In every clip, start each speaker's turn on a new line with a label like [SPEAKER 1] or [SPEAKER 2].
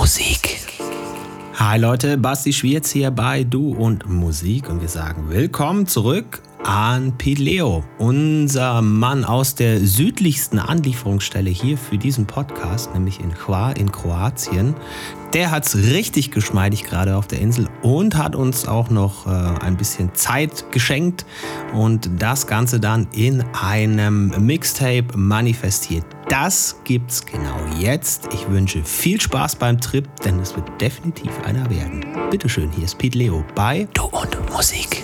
[SPEAKER 1] Musik. Hi Leute, Basti Schwierz hier bei Du und Musik und wir sagen willkommen zurück an Pete Leo, unser Mann aus der südlichsten Anlieferungsstelle hier für diesen Podcast, nämlich in Hvar in Kroatien. Der hat es richtig geschmeidig gerade auf der Insel und hat uns auch noch äh, ein bisschen Zeit geschenkt und das Ganze dann in einem Mixtape manifestiert. Das gibt's genau jetzt. Ich wünsche viel Spaß beim Trip, denn es wird definitiv einer werden. Bitteschön, hier ist Pete Leo bei Du und Musik.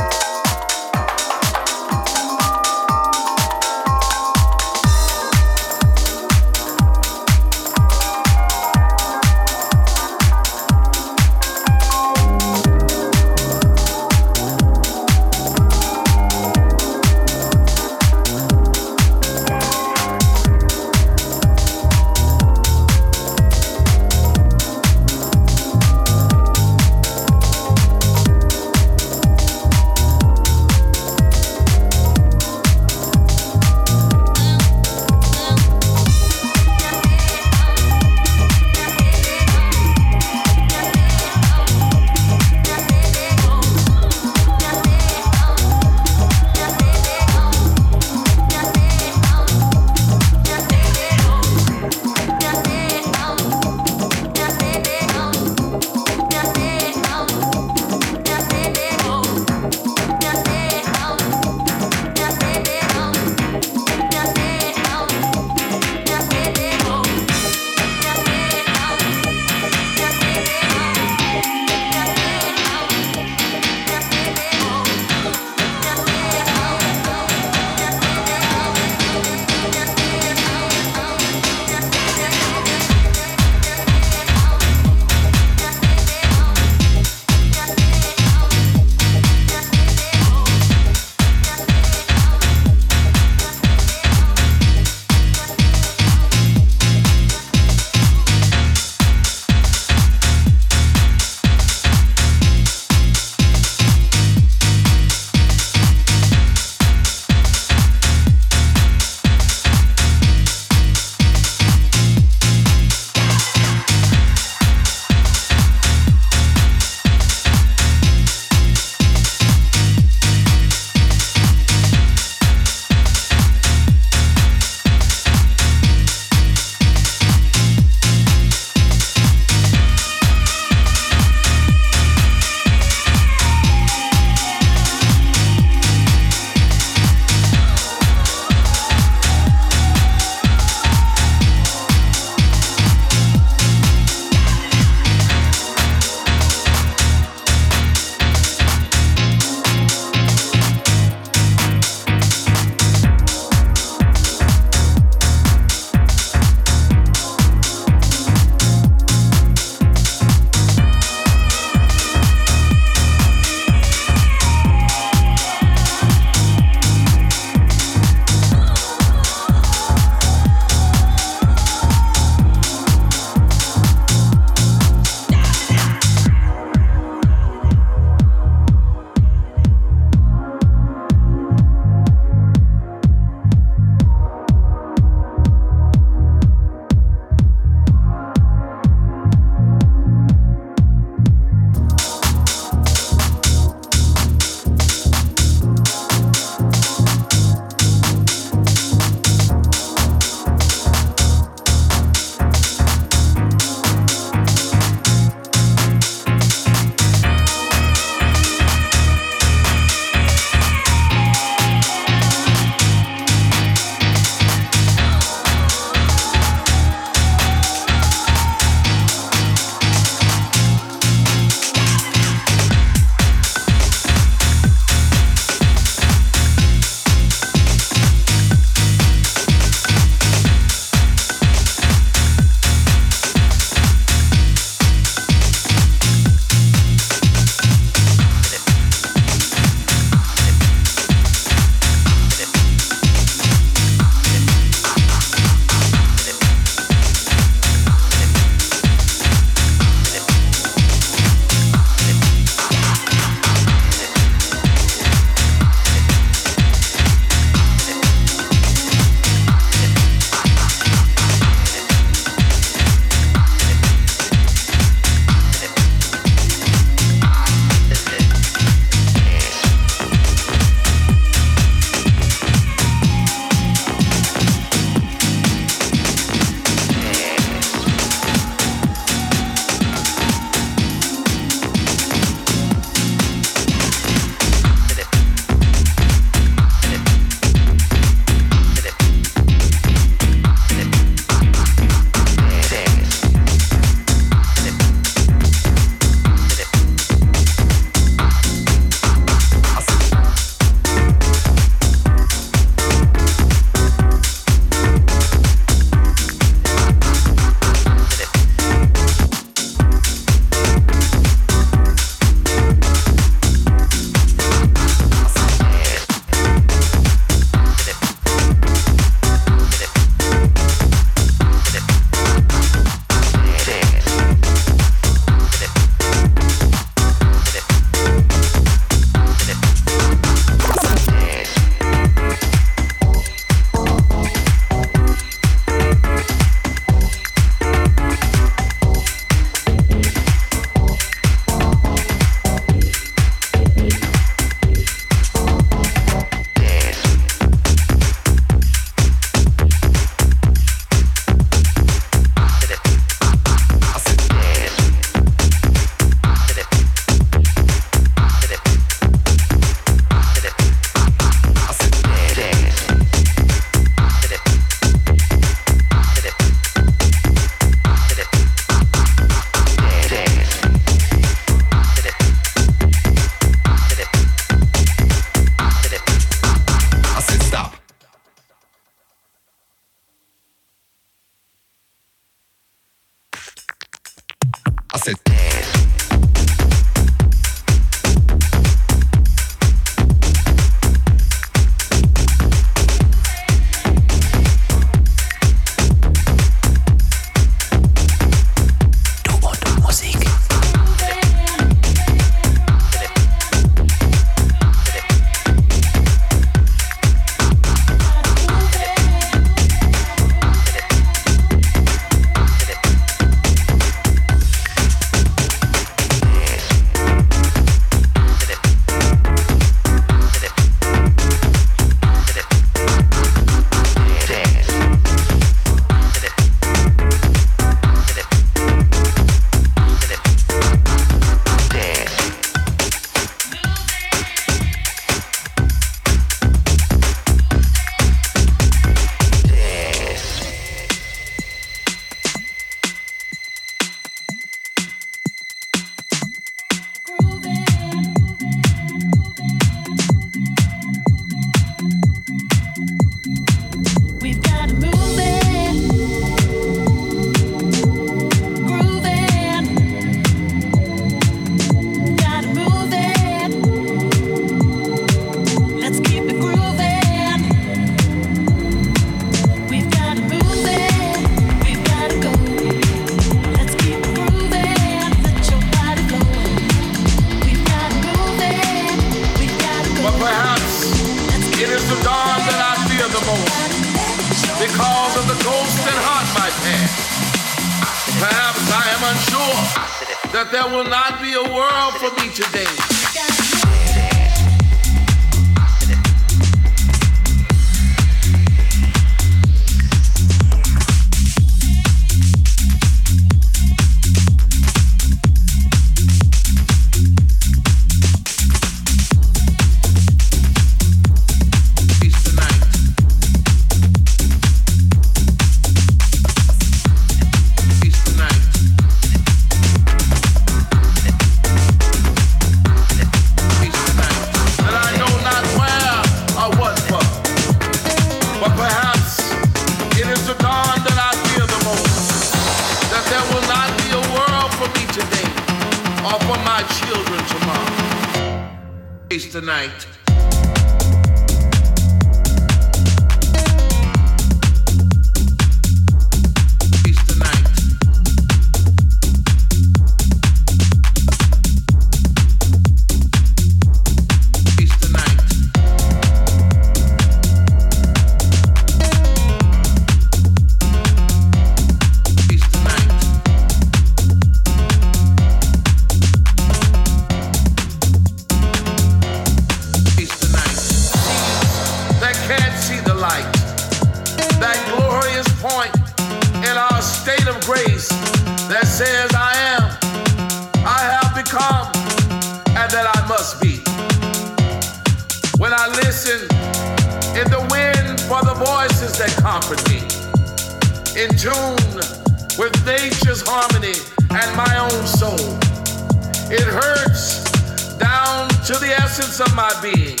[SPEAKER 2] my being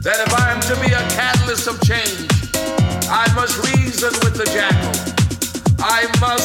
[SPEAKER 2] that if I am to be a catalyst of change, I must reason with the jackal.
[SPEAKER 1] I must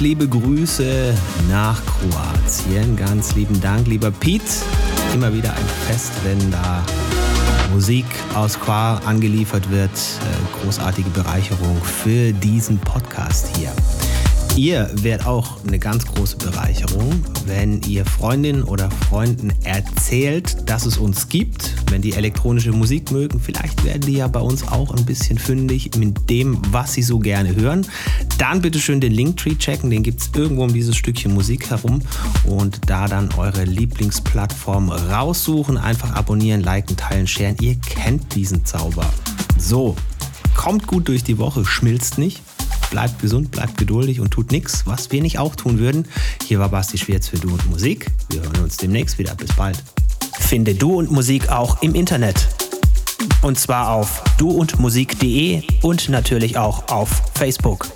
[SPEAKER 1] Liebe Grüße nach Kroatien. Ganz lieben Dank, lieber Pete. Immer wieder ein Fest, wenn da Musik aus Qua angeliefert wird. Äh, großartige Bereicherung für diesen Podcast hier. Ihr wärt auch eine ganz große Bereicherung, wenn ihr Freundinnen oder Freunden erzählt, dass es uns gibt. Wenn die elektronische Musik mögen, vielleicht werden die ja bei uns auch ein bisschen fündig mit dem, was sie so gerne hören. Dann bitte schön den Linktree checken, den gibt es irgendwo um dieses Stückchen Musik herum und da dann eure Lieblingsplattform raussuchen, einfach abonnieren, liken, teilen, sharen. Ihr kennt diesen Zauber. So, kommt gut durch die Woche, schmilzt nicht bleibt gesund, bleibt geduldig und tut nichts, was wir nicht auch tun würden. Hier war Basti Schwerz für Du und Musik. Wir hören uns demnächst wieder. Bis bald. Finde Du und Musik auch im Internet. Und zwar auf duundmusik.de und natürlich auch auf Facebook.